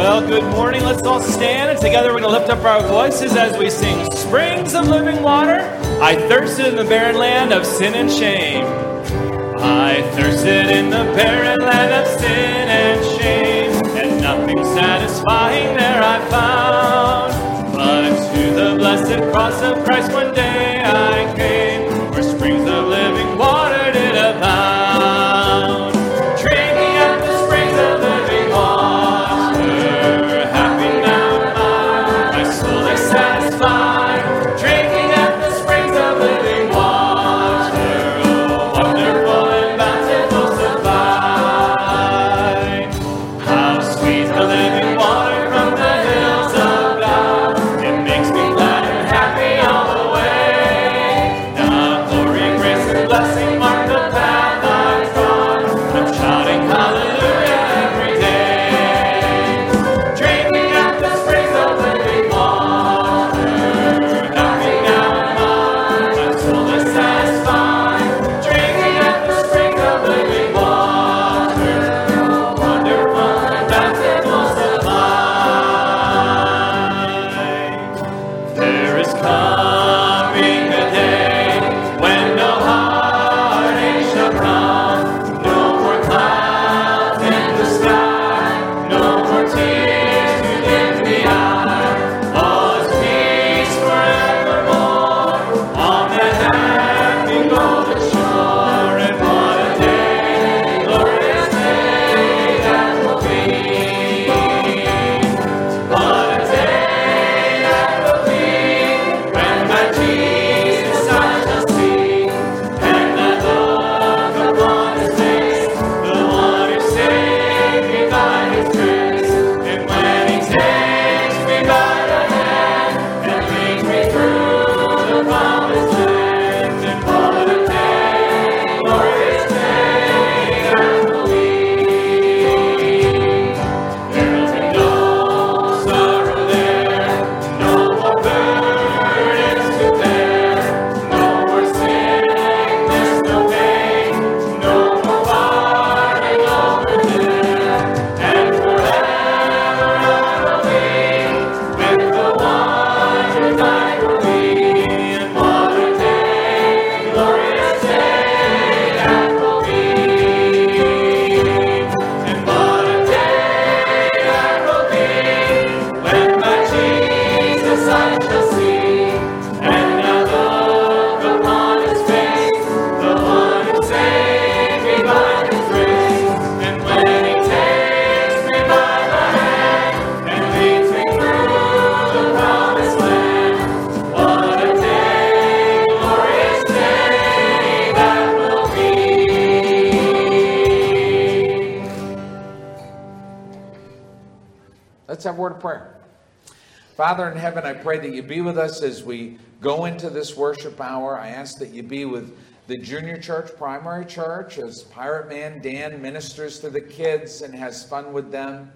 Well, good morning. Let's all stand and together we're going to lift up our voices as we sing Springs of Living Water. I thirsted in the barren land of sin and shame. I thirsted in the barren land of sin and shame, and nothing satisfying there I found. But to the blessed cross of Christ one day Father in heaven, I pray that you be with us as we go into this worship hour. I ask that you be with the junior church, primary church, as Pirate Man Dan ministers to the kids and has fun with them.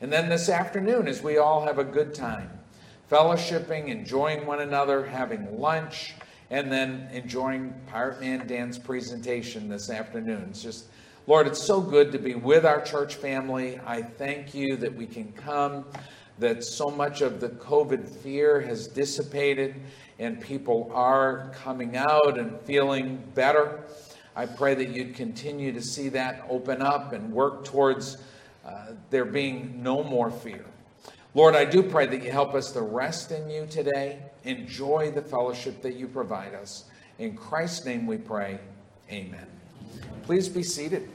And then this afternoon, as we all have a good time, fellowshipping, enjoying one another, having lunch, and then enjoying Pirate Man Dan's presentation this afternoon. It's just, Lord, it's so good to be with our church family. I thank you that we can come, that so much of the COVID fear has dissipated, and people are coming out and feeling better. I pray that you'd continue to see that open up and work towards uh, there being no more fear. Lord, I do pray that you help us to rest in you today, enjoy the fellowship that you provide us. In Christ's name we pray. Amen. Please be seated.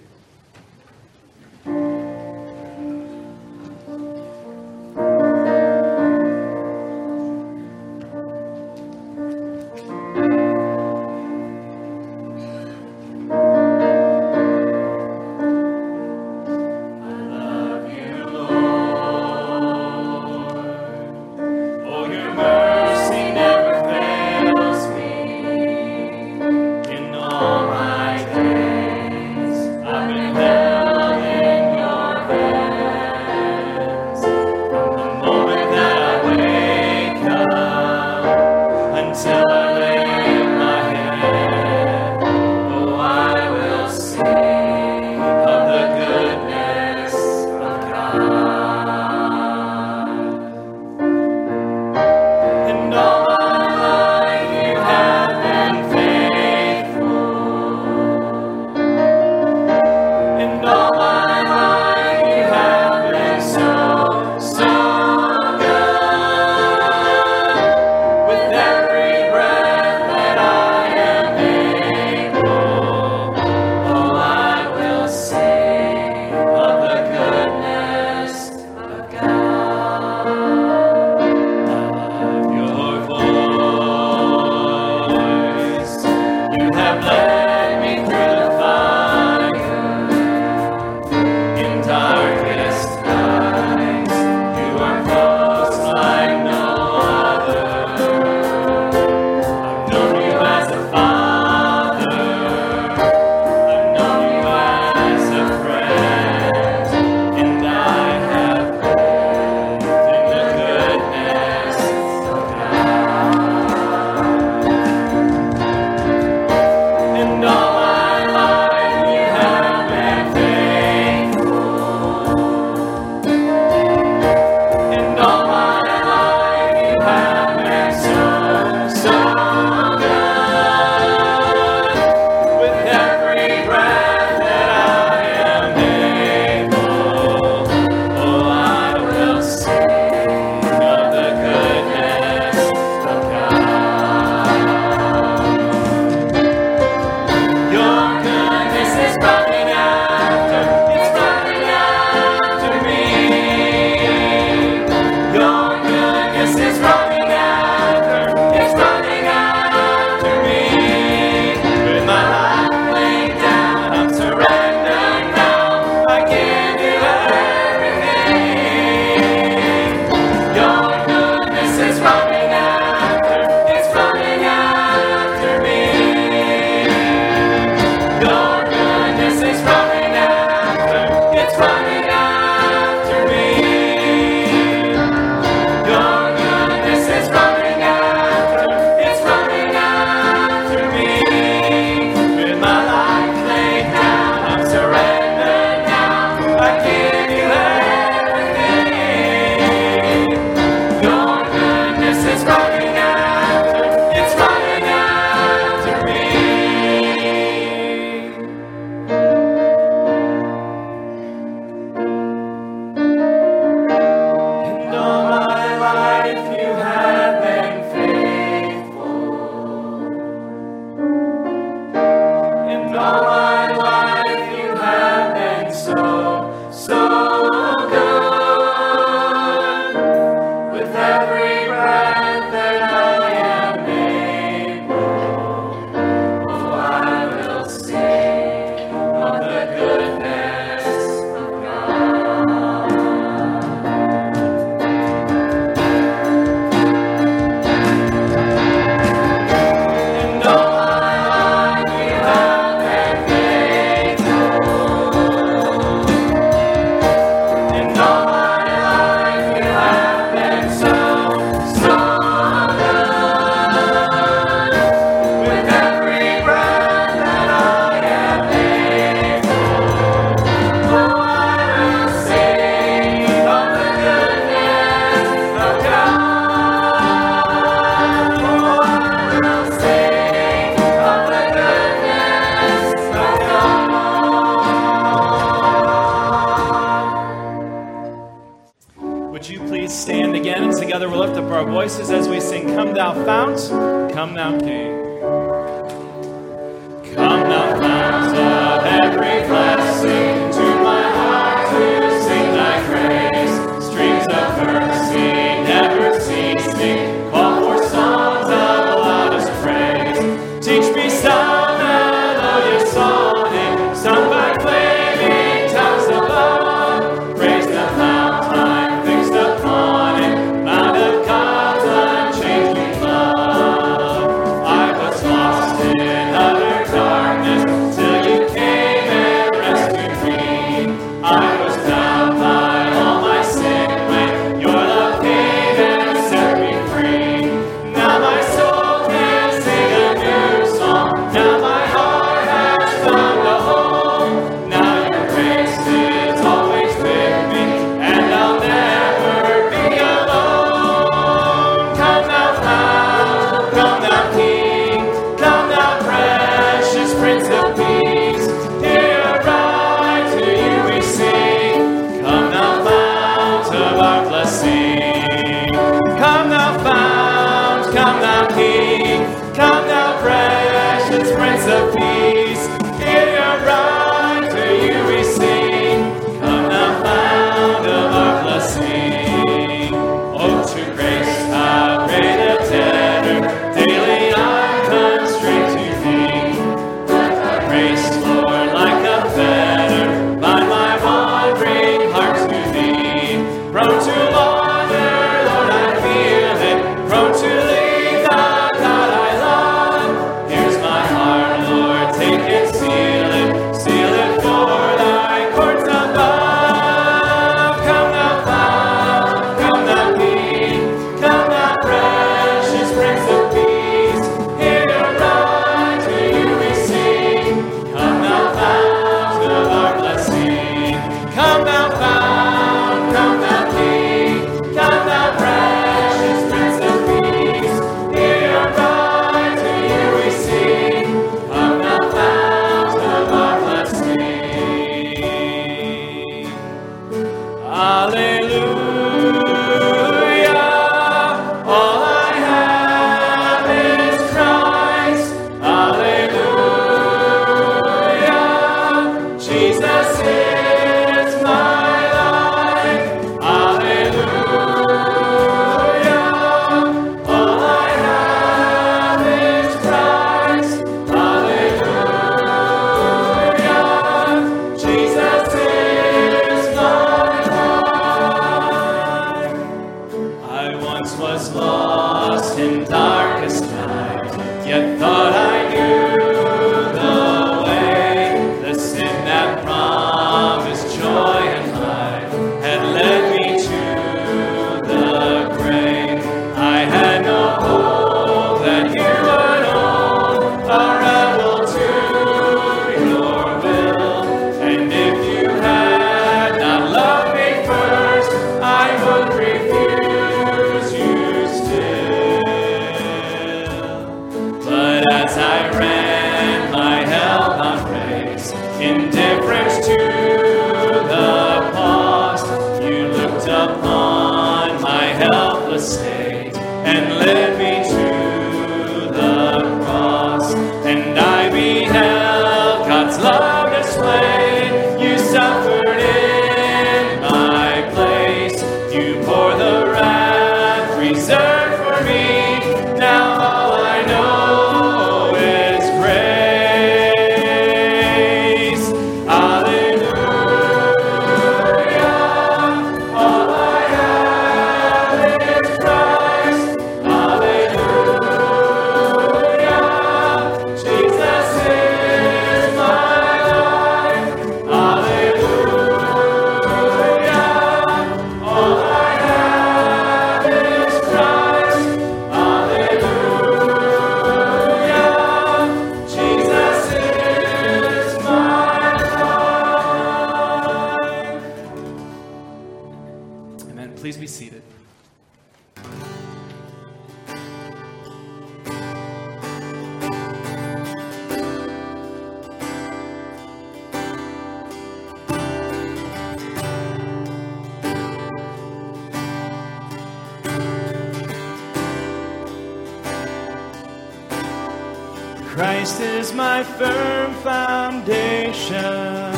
Christ is my firm foundation,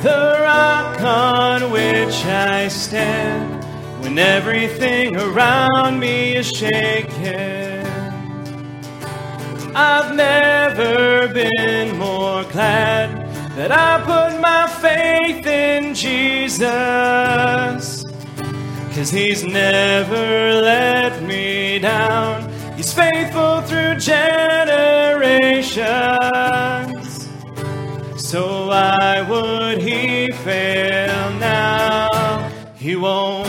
the rock on which I stand when everything around me is shaken. I've never been more glad that I put my faith in Jesus. Cause he's never let me down. He's faithful through generations. So why would he fail now? He won't.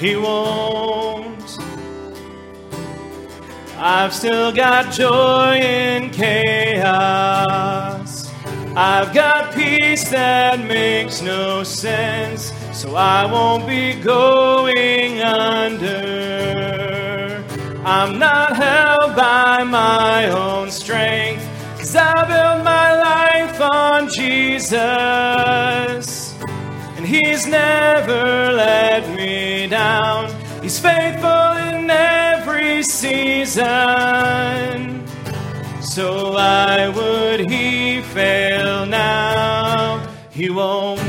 He won't. I've still got joy in chaos. I've got peace that makes no sense, so I won't be going under. I'm not held by my own strength, cause I built my life on Jesus. And He's never let me down, He's faithful in every season. So why would he fail now? He won't.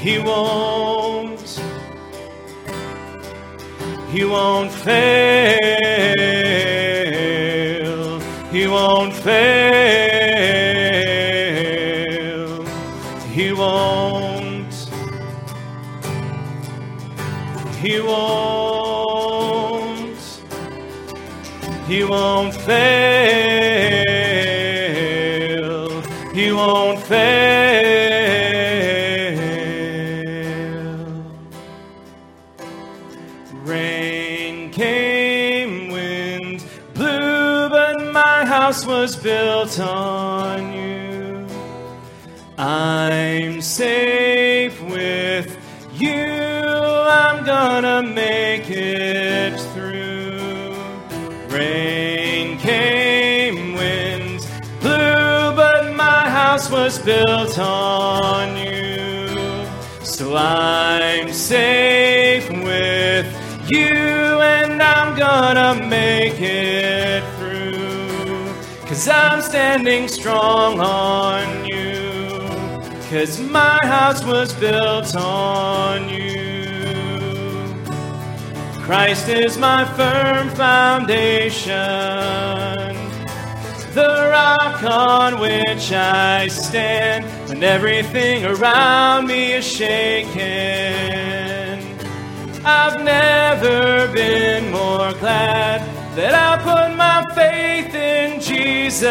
He won't. He won't fail. He won't fail. He won't. He won't. He won't fail. Was built on you. I'm safe with you. I'm gonna make it through. Rain came, winds blew, but my house was built on you. So I'm safe with you, and I'm gonna make it. Cause I'm standing strong on you. Cause my house was built on you. Christ is my firm foundation, the rock on which I stand when everything around me is shaken. I've never been more glad that I faith in Jesus.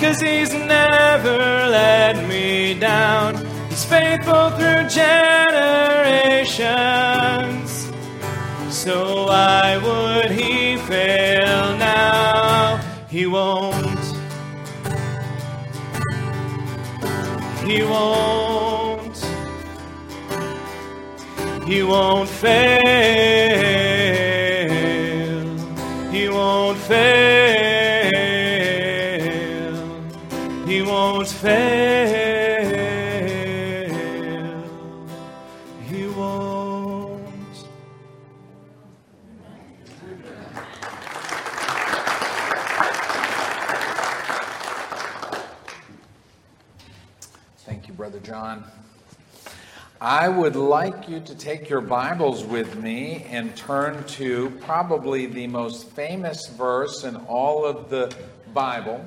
Cause he's never let me down. He's faithful through generations. So why would he fail now? He won't. He won't. He won't fail. Fail. He won't. Thank you, Brother John. I would like you to take your Bibles with me and turn to probably the most famous verse in all of the Bible,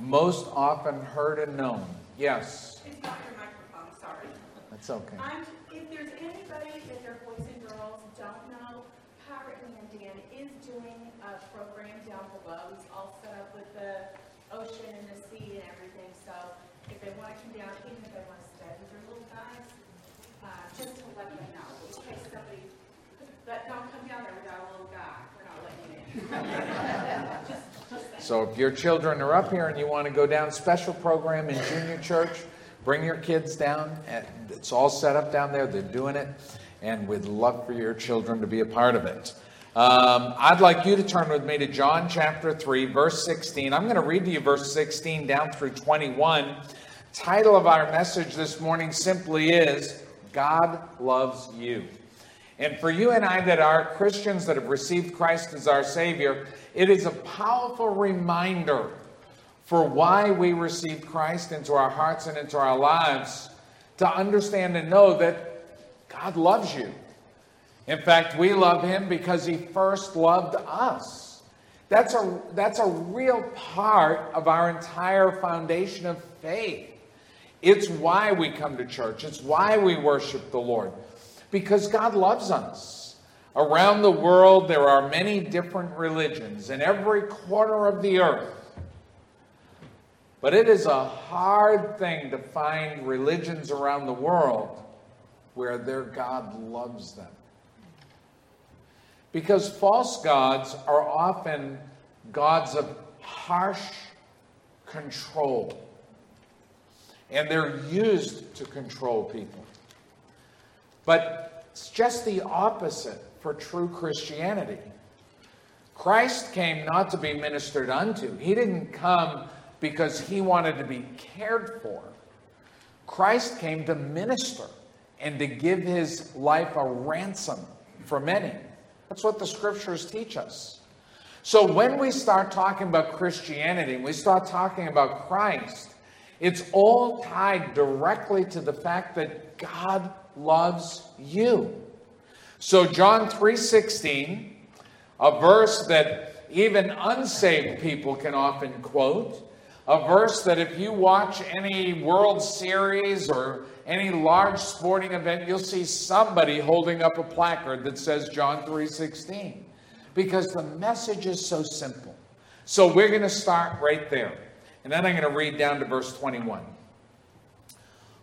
most often heard and known. Yes, It's not your microphone, sorry. that's okay. I'm, if there's anybody that their boys and girls don't know, Pirate Landing is doing a program down below. It's all set up with the ocean and the sea and everything, so if they want to come down, even if they want to stay with their little guys, uh, just to let them know, in case somebody, but don't come down there without a little guy, we're not letting you in. So if your children are up here and you want to go down, special program in junior church, bring your kids down. It's all set up down there. They're doing it, and we'd love for your children to be a part of it. Um, I'd like you to turn with me to John chapter 3, verse 16. I'm going to read to you verse 16 down through 21. Title of our message this morning simply is God loves you. And for you and I that are Christians that have received Christ as our Savior, it is a powerful reminder for why we received Christ into our hearts and into our lives to understand and know that God loves you. In fact, we love Him because He first loved us. That's a, that's a real part of our entire foundation of faith. It's why we come to church, it's why we worship the Lord because God loves us. Around the world, there are many different religions in every corner of the earth. But it is a hard thing to find religions around the world where their God loves them. Because false gods are often gods of harsh control, and they're used to control people. But it's just the opposite for true Christianity. Christ came not to be ministered unto, He didn't come because He wanted to be cared for. Christ came to minister and to give His life a ransom for many. That's what the scriptures teach us. So when we start talking about Christianity, we start talking about Christ, it's all tied directly to the fact that God loves you. So John 3:16, a verse that even unsaved people can often quote, a verse that if you watch any World Series or any large sporting event, you'll see somebody holding up a placard that says John 3:16 because the message is so simple. So we're going to start right there. And then I'm going to read down to verse 21.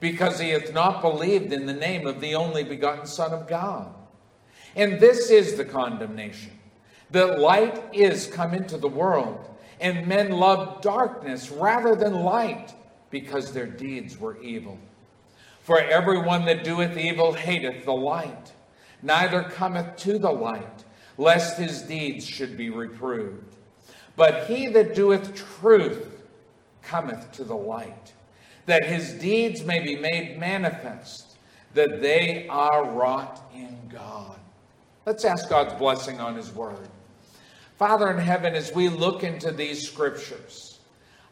because he hath not believed in the name of the only begotten Son of God. And this is the condemnation that light is come into the world, and men love darkness rather than light, because their deeds were evil. For everyone that doeth evil hateth the light, neither cometh to the light, lest his deeds should be reproved. But he that doeth truth cometh to the light that his deeds may be made manifest, that they are wrought in God. Let's ask God's blessing on his word. Father in heaven, as we look into these scriptures,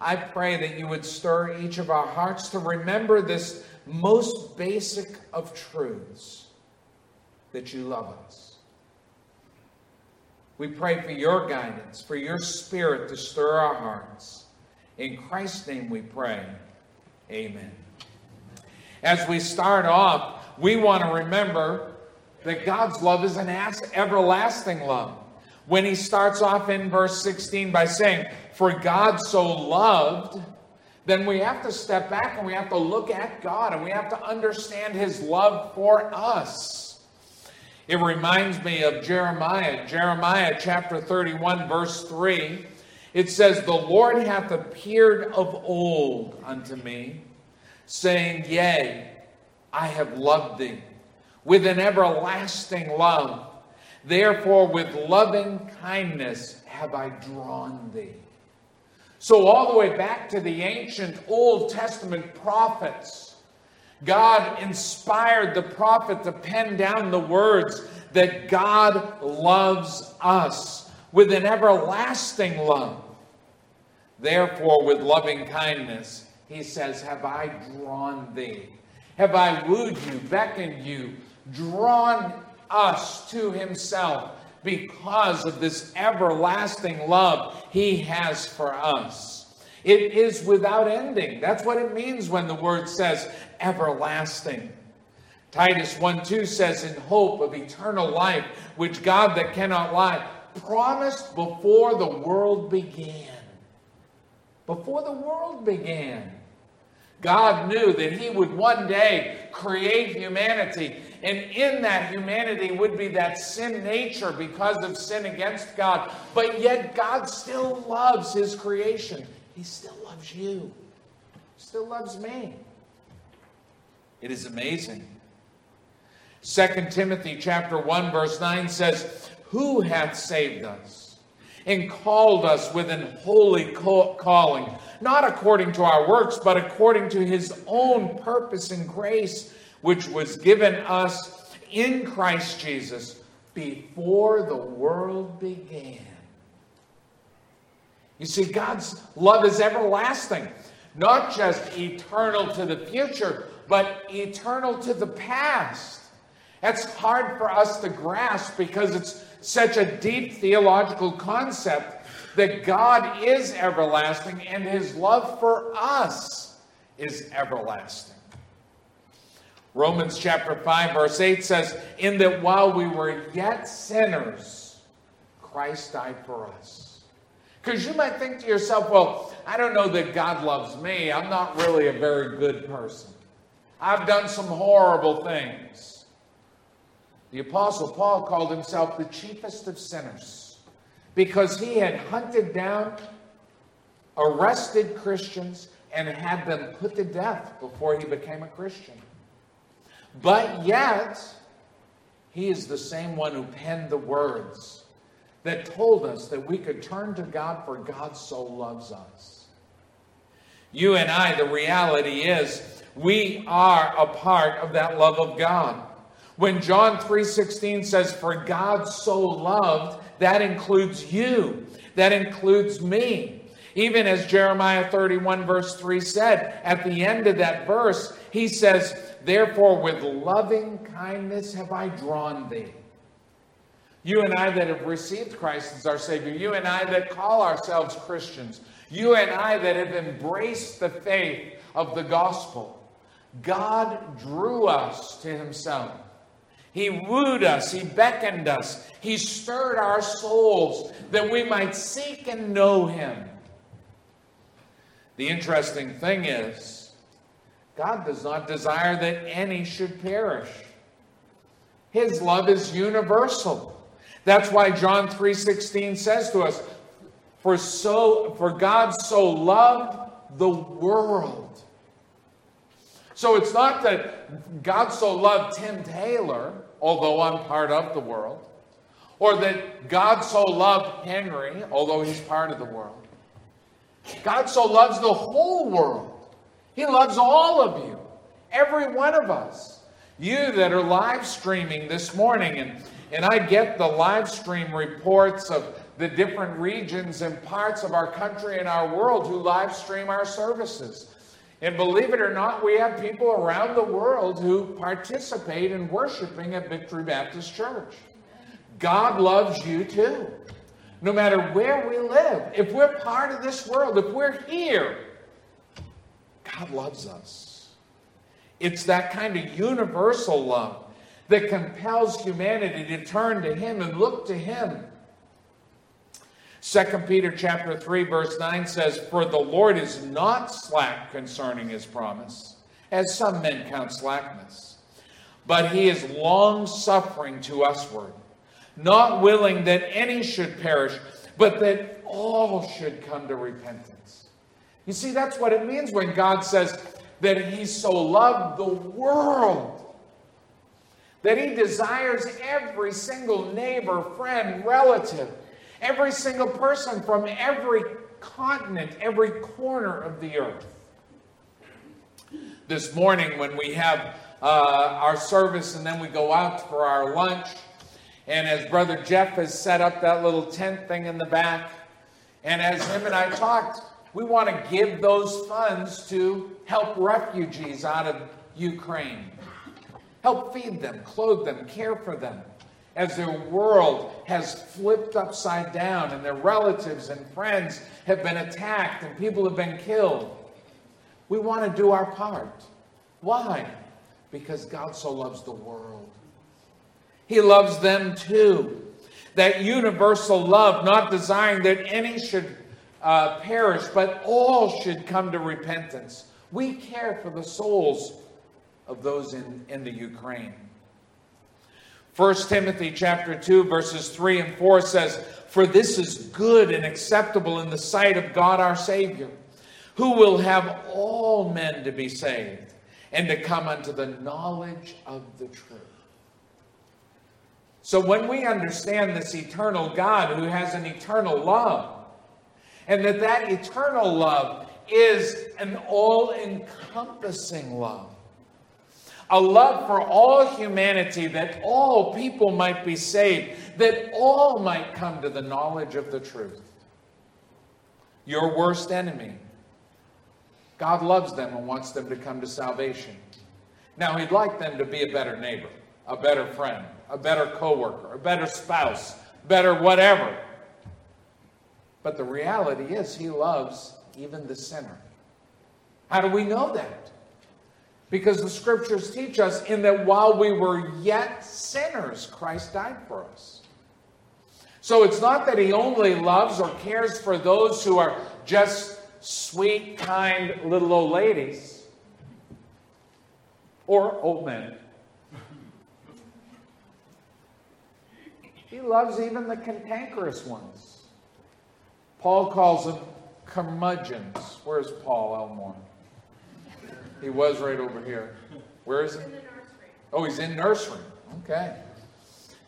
I pray that you would stir each of our hearts to remember this most basic of truths that you love us. We pray for your guidance, for your spirit to stir our hearts. In Christ's name we pray. Amen. As we start off, we want to remember that God's love is an everlasting love. When he starts off in verse 16 by saying, For God so loved, then we have to step back and we have to look at God and we have to understand his love for us. It reminds me of Jeremiah, Jeremiah chapter 31, verse 3. It says, The Lord hath appeared of old unto me, saying, Yea, I have loved thee with an everlasting love. Therefore, with loving kindness have I drawn thee. So, all the way back to the ancient Old Testament prophets, God inspired the prophet to pen down the words that God loves us with an everlasting love. Therefore, with loving kindness, he says, Have I drawn thee? Have I wooed you, beckoned you, drawn us to himself because of this everlasting love he has for us? It is without ending. That's what it means when the word says everlasting. Titus 1 2 says, In hope of eternal life, which God that cannot lie promised before the world began. Before the world began. God knew that He would one day create humanity And in that humanity would be that sin nature because of sin against God. But yet God still loves his creation. He still loves you. Still loves me. It is amazing. 2 Timothy chapter 1 verse 9 says, "Who hath saved us and called us with an holy calling, not according to our works, but according to his own purpose and grace, which was given us in Christ Jesus before the world began." You see, God's love is everlasting, not just eternal to the future, but eternal to the past. That's hard for us to grasp because it's such a deep theological concept that God is everlasting and his love for us is everlasting. Romans chapter 5, verse 8 says, In that while we were yet sinners, Christ died for us. Because you might think to yourself, well, I don't know that God loves me. I'm not really a very good person. I've done some horrible things. The Apostle Paul called himself the chiefest of sinners because he had hunted down, arrested Christians, and had them put to death before he became a Christian. But yet, he is the same one who penned the words that told us that we could turn to God for God so loves us. You and I, the reality is, we are a part of that love of God. When John 3:16 says for God so loved, that includes you. That includes me. Even as Jeremiah 31 verse 3 said, at the end of that verse, he says, "Therefore with loving kindness have I drawn thee." You and I that have received Christ as our Savior, you and I that call ourselves Christians, you and I that have embraced the faith of the gospel, God drew us to Himself. He wooed us, He beckoned us, He stirred our souls that we might seek and know Him. The interesting thing is, God does not desire that any should perish. His love is universal. That's why John 3:16 says to us, "For so for God so loved the world." So it's not that God so loved Tim Taylor, although I'm part of the world, or that God so loved Henry, although he's part of the world. God so loves the whole world. He loves all of you, every one of us. You that are live streaming this morning, and, and I get the live stream reports of the different regions and parts of our country and our world who live stream our services. And believe it or not, we have people around the world who participate in worshiping at Victory Baptist Church. God loves you too. No matter where we live, if we're part of this world, if we're here, God loves us. It's that kind of universal love that compels humanity to turn to Him and look to Him 2 Peter chapter 3 verse 9 says, "For the Lord is not slack concerning his promise, as some men count slackness, but he is long suffering to usward, not willing that any should perish, but that all should come to repentance." You see, that's what it means when God says that he so loved the world that he desires every single neighbor, friend, relative Every single person from every continent, every corner of the earth. This morning, when we have uh, our service and then we go out for our lunch, and as Brother Jeff has set up that little tent thing in the back, and as him and I talked, we want to give those funds to help refugees out of Ukraine. Help feed them, clothe them, care for them as their world has flipped upside down and their relatives and friends have been attacked and people have been killed. We want to do our part. Why? Because God so loves the world. He loves them too. That universal love, not desiring that any should uh, perish, but all should come to repentance. We care for the souls of those in, in the Ukraine. 1 Timothy chapter 2 verses 3 and 4 says, "For this is good and acceptable in the sight of God our Savior, who will have all men to be saved and to come unto the knowledge of the truth." So when we understand this eternal God who has an eternal love, and that that eternal love is an all-encompassing love, a love for all humanity, that all people might be saved, that all might come to the knowledge of the truth. Your worst enemy, God loves them and wants them to come to salvation. Now, He'd like them to be a better neighbor, a better friend, a better coworker, a better spouse, better whatever. But the reality is, He loves even the sinner. How do we know that? Because the scriptures teach us in that while we were yet sinners, Christ died for us. So it's not that he only loves or cares for those who are just sweet, kind little old ladies or old men. He loves even the cantankerous ones. Paul calls them curmudgeons. Where's Paul Elmore? He was right over here. Where is he? In the nursery. Oh, he's in nursery. Okay.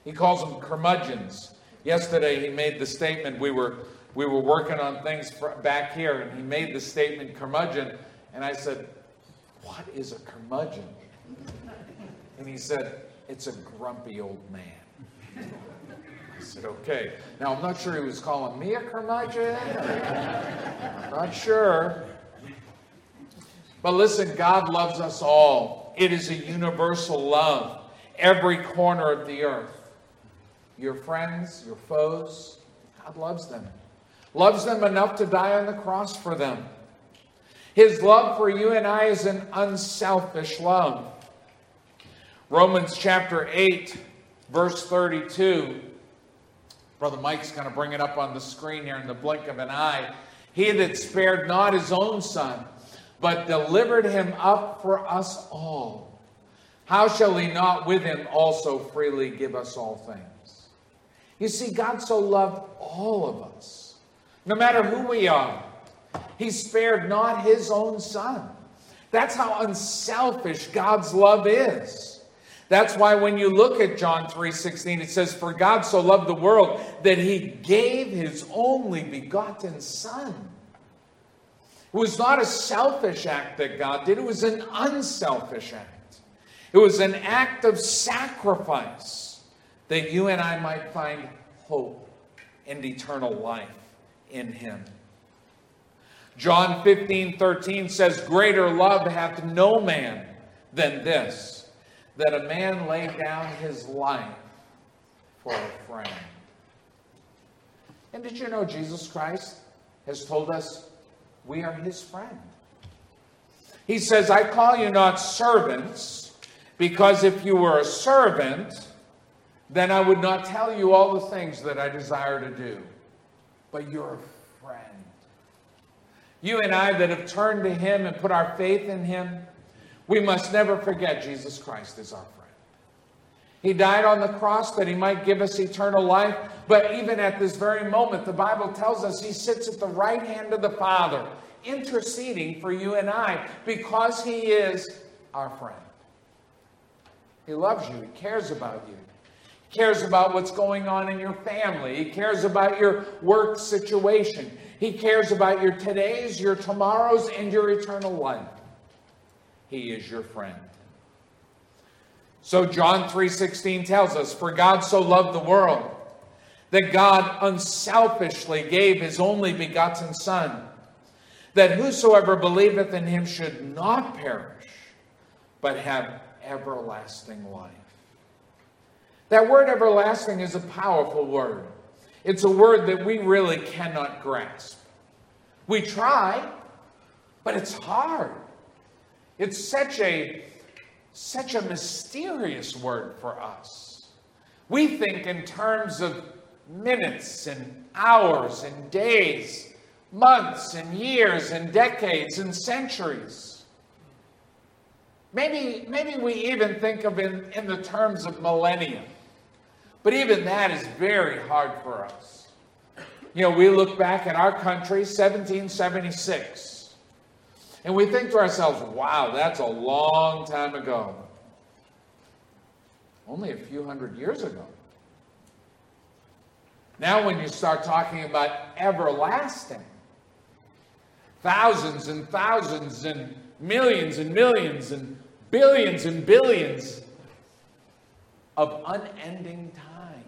He calls them curmudgeons. Yesterday, he made the statement. We were we were working on things back here, and he made the statement curmudgeon, and I said, "What is a curmudgeon?" And he said, "It's a grumpy old man." I said, "Okay." Now I'm not sure he was calling me a curmudgeon. I'm not sure. But listen, God loves us all. It is a universal love. Every corner of the earth. Your friends, your foes, God loves them. Loves them enough to die on the cross for them. His love for you and I is an unselfish love. Romans chapter 8, verse 32. Brother Mike's going to bring it up on the screen here in the blink of an eye. He that spared not his own son, but delivered him up for us all. How shall he not with him also freely give us all things? You see, God so loved all of us, no matter who we are. He spared not his own son. That's how unselfish God's love is. That's why when you look at John 3:16 it says for God so loved the world that he gave his only begotten son. It was not a selfish act that God did, it was an unselfish act. It was an act of sacrifice that you and I might find hope and eternal life in Him. John 15, 13 says, Greater love hath no man than this, that a man lay down his life for a friend. And did you know Jesus Christ has told us we are his friend. He says, I call you not servants, because if you were a servant, then I would not tell you all the things that I desire to do. But you're a friend. You and I that have turned to him and put our faith in him, we must never forget Jesus Christ is our friend. He died on the cross that he might give us eternal life. But even at this very moment, the Bible tells us he sits at the right hand of the Father, interceding for you and I because he is our friend. He loves you, he cares about you. He cares about what's going on in your family. He cares about your work situation. He cares about your todays, your tomorrows, and your eternal life. He is your friend. So John 3:16 tells us, "For God so loved the world that God unselfishly gave his only begotten son, that whosoever believeth in him should not perish, but have everlasting life." That word everlasting is a powerful word. It's a word that we really cannot grasp. We try, but it's hard. It's such a such a mysterious word for us. We think in terms of minutes and hours and days, months and years and decades and centuries. Maybe, maybe we even think of in, in the terms of millennia. But even that is very hard for us. You know, we look back at our country, 1776, and we think to ourselves, wow, that's a long time ago. Only a few hundred years ago. Now, when you start talking about everlasting, thousands and thousands and millions and millions and billions and billions of unending time.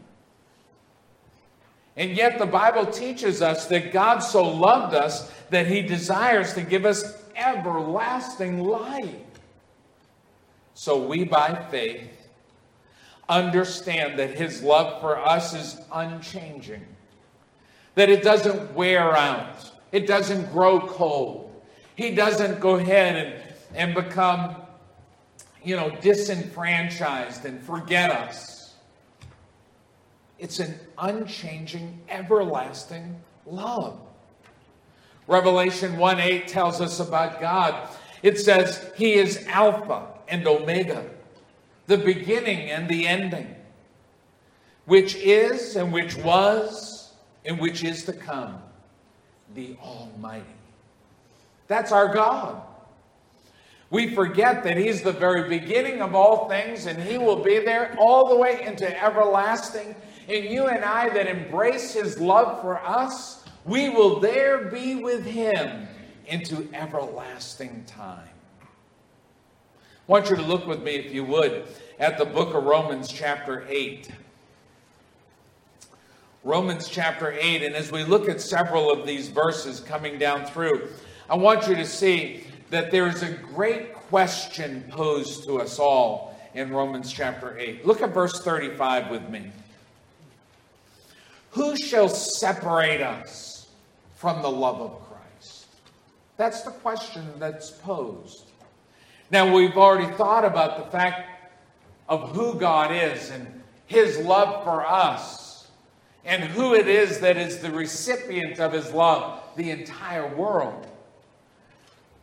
And yet, the Bible teaches us that God so loved us that He desires to give us everlasting life. So we, by faith, understand that His love for us is unchanging, that it doesn't wear out, it doesn't grow cold. He doesn't go ahead and, and become, you know, disenfranchised and forget us. It's an unchanging, everlasting love. Revelation 1 8 tells us about God. It says, He is Alpha and Omega, the beginning and the ending, which is and which was and which is to come, the Almighty. That's our God. We forget that He's the very beginning of all things and He will be there all the way into everlasting. And you and I that embrace His love for us, we will there be with Him into everlasting time. I want you to look with me, if you would, at the book of Romans, chapter 8. Romans chapter 8, and as we look at several of these verses coming down through, I want you to see that there is a great question posed to us all in Romans chapter 8. Look at verse 35 with me. Who shall separate us from the love of Christ? That's the question that's posed. Now, we've already thought about the fact of who God is and his love for us and who it is that is the recipient of his love, the entire world.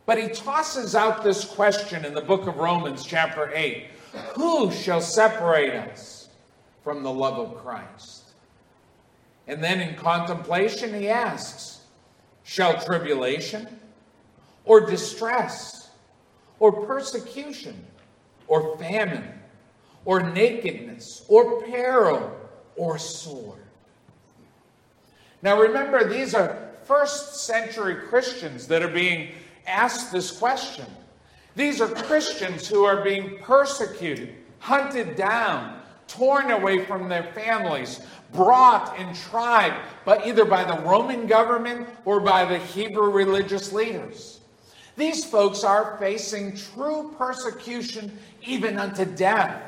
But he tosses out this question in the book of Romans, chapter 8 Who shall separate us from the love of Christ? And then in contemplation, he asks Shall tribulation, or distress, or persecution, or famine, or nakedness, or peril, or sword? Now remember, these are first century Christians that are being asked this question. These are Christians who are being persecuted, hunted down, torn away from their families, brought and tried, but either by the Roman government or by the Hebrew religious leaders. These folks are facing true persecution, even unto death.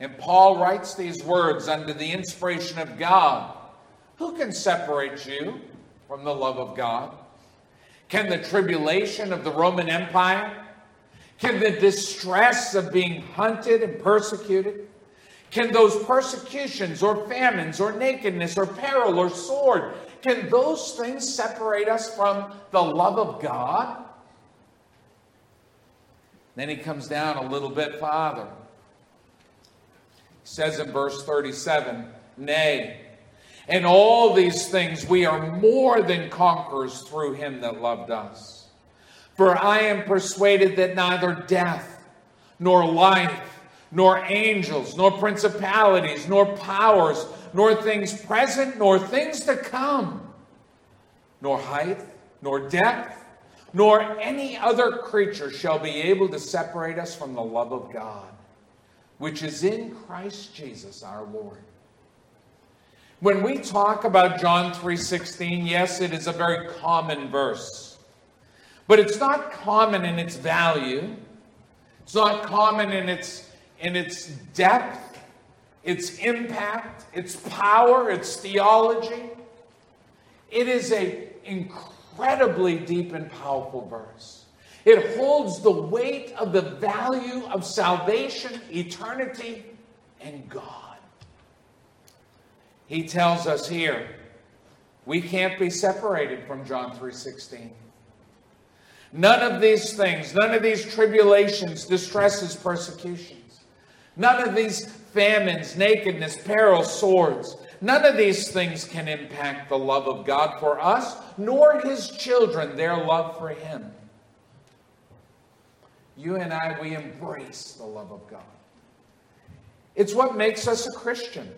And Paul writes these words under the inspiration of God Who can separate you from the love of God? Can the tribulation of the Roman Empire? Can the distress of being hunted and persecuted? Can those persecutions or famines or nakedness or peril or sword, can those things separate us from the love of God? Then he comes down a little bit farther. He says in verse 37 Nay, in all these things we are more than conquerors through him that loved us. For I am persuaded that neither death, nor life, nor angels, nor principalities, nor powers, nor things present, nor things to come, nor height, nor depth, nor any other creature shall be able to separate us from the love of God, which is in Christ Jesus our Lord. When we talk about John 3:16, yes, it is a very common verse. But it's not common in its value. It's not common in its in its depth, its impact, its power, its theology. It is a incredibly deep and powerful verse. It holds the weight of the value of salvation, eternity, and God. He tells us here, we can't be separated from John 3:16. None of these things, none of these tribulations, distresses, persecutions, none of these famines, nakedness, peril, swords. None of these things can impact the love of God for us, nor his children, their love for him. You and I, we embrace the love of God. It's what makes us a Christian.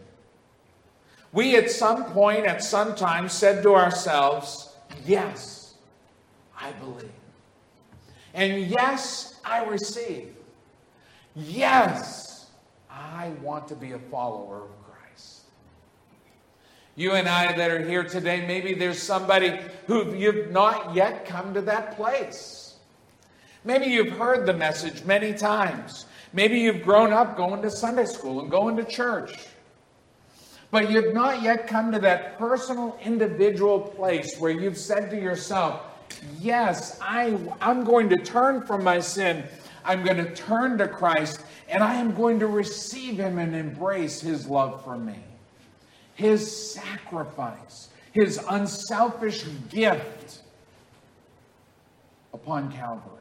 We, at some point, at some time, said to ourselves, Yes, I believe. And yes, I receive. Yes, I want to be a follower of Christ. You and I that are here today, maybe there's somebody who you've not yet come to that place. Maybe you've heard the message many times. Maybe you've grown up going to Sunday school and going to church. But you've not yet come to that personal, individual place where you've said to yourself, Yes, I, I'm going to turn from my sin. I'm going to turn to Christ, and I am going to receive Him and embrace His love for me. His sacrifice, His unselfish gift upon Calvary.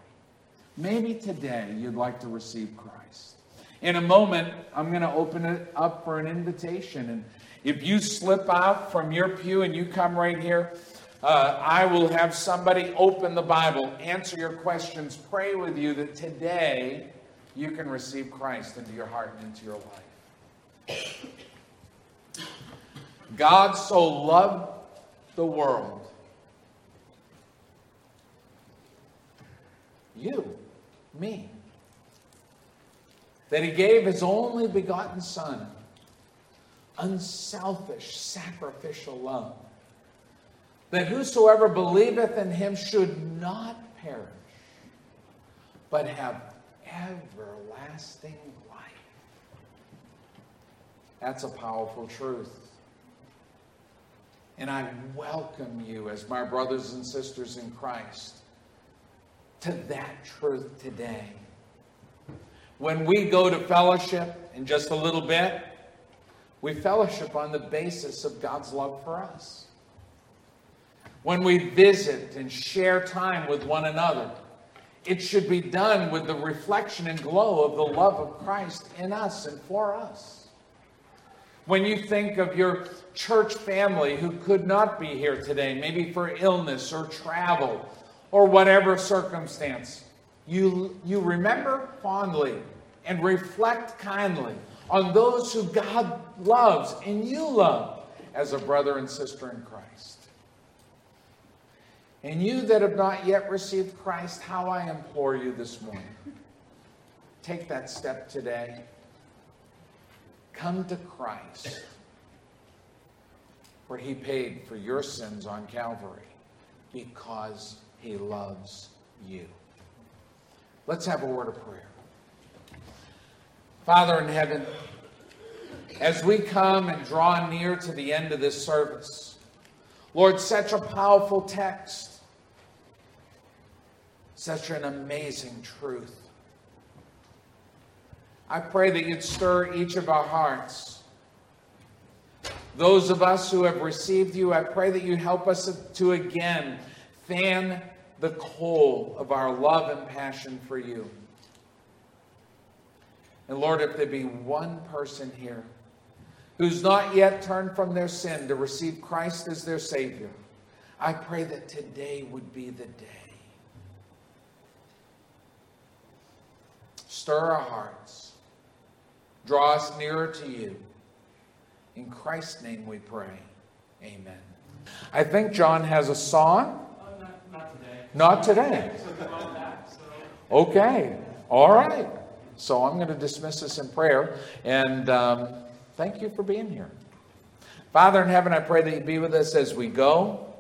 Maybe today you'd like to receive Christ. In a moment, I'm going to open it up for an invitation. And if you slip out from your pew and you come right here, uh, I will have somebody open the Bible, answer your questions, pray with you that today you can receive Christ into your heart and into your life. God so loved the world. You, me, that he gave his only begotten Son, unselfish, sacrificial love that whosoever believeth in him should not perish, but have everlasting life. That's a powerful truth. And I welcome you as my brothers and sisters in Christ to that truth today. When we go to fellowship in just a little bit, we fellowship on the basis of God's love for us when we visit and share time with one another. It should be done with the reflection and glow of the love of Christ in us and for us. When you think of your church family who could not be here today, maybe for illness or travel or whatever circumstance, you, you remember fondly and reflect kindly on those who God loves and you love as a brother and sister in Christ. And you that have not yet received Christ, how I implore you this morning. Take that step today. Come to Christ, for he paid for your sins on Calvary because he loves you. Let's have a word of prayer. Father in heaven, as we come and draw near to the end of this service, Lord, such a powerful text such an amazing truth. I pray that you'd stir each of our hearts. Those of us who have received you, I pray that you help us to again fan the coal of our love and passion for you. And Lord, if there be one person here who's not yet turned from their sin to receive Christ as their Savior, I pray that today would be the day. Stir our hearts. Draw us nearer to you. In Christ's name we pray. Amen. I think John has a song. Uh, not, not today. Not today. Okay. All right. So I'm going to dismiss this in prayer. And um, thank you for being here. Father in heaven, I pray that you be with us as we go.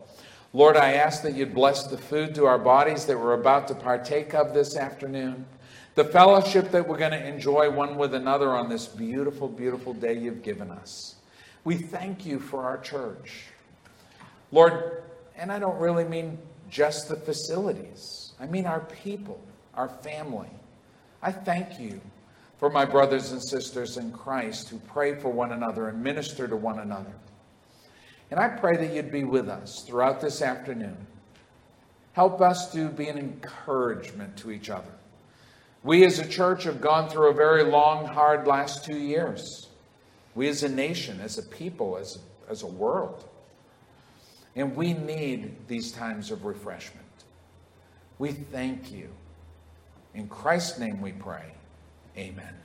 Lord, I ask that you'd bless the food to our bodies that we're about to partake of this afternoon the fellowship that we're going to enjoy one with another on this beautiful, beautiful day you've given us. We thank you for our church. Lord, and I don't really mean just the facilities, I mean our people, our family. I thank you for my brothers and sisters in Christ who pray for one another and minister to one another. And I pray that you'd be with us throughout this afternoon. Help us to be an encouragement to each other We as a church have gone through a very long, hard last two years. We as a nation, as a people, as, as a world. And we need these times of refreshment. We thank you. In Christ's name we pray. Amen.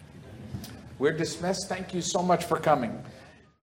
We're dismissed. Thank you so much for coming.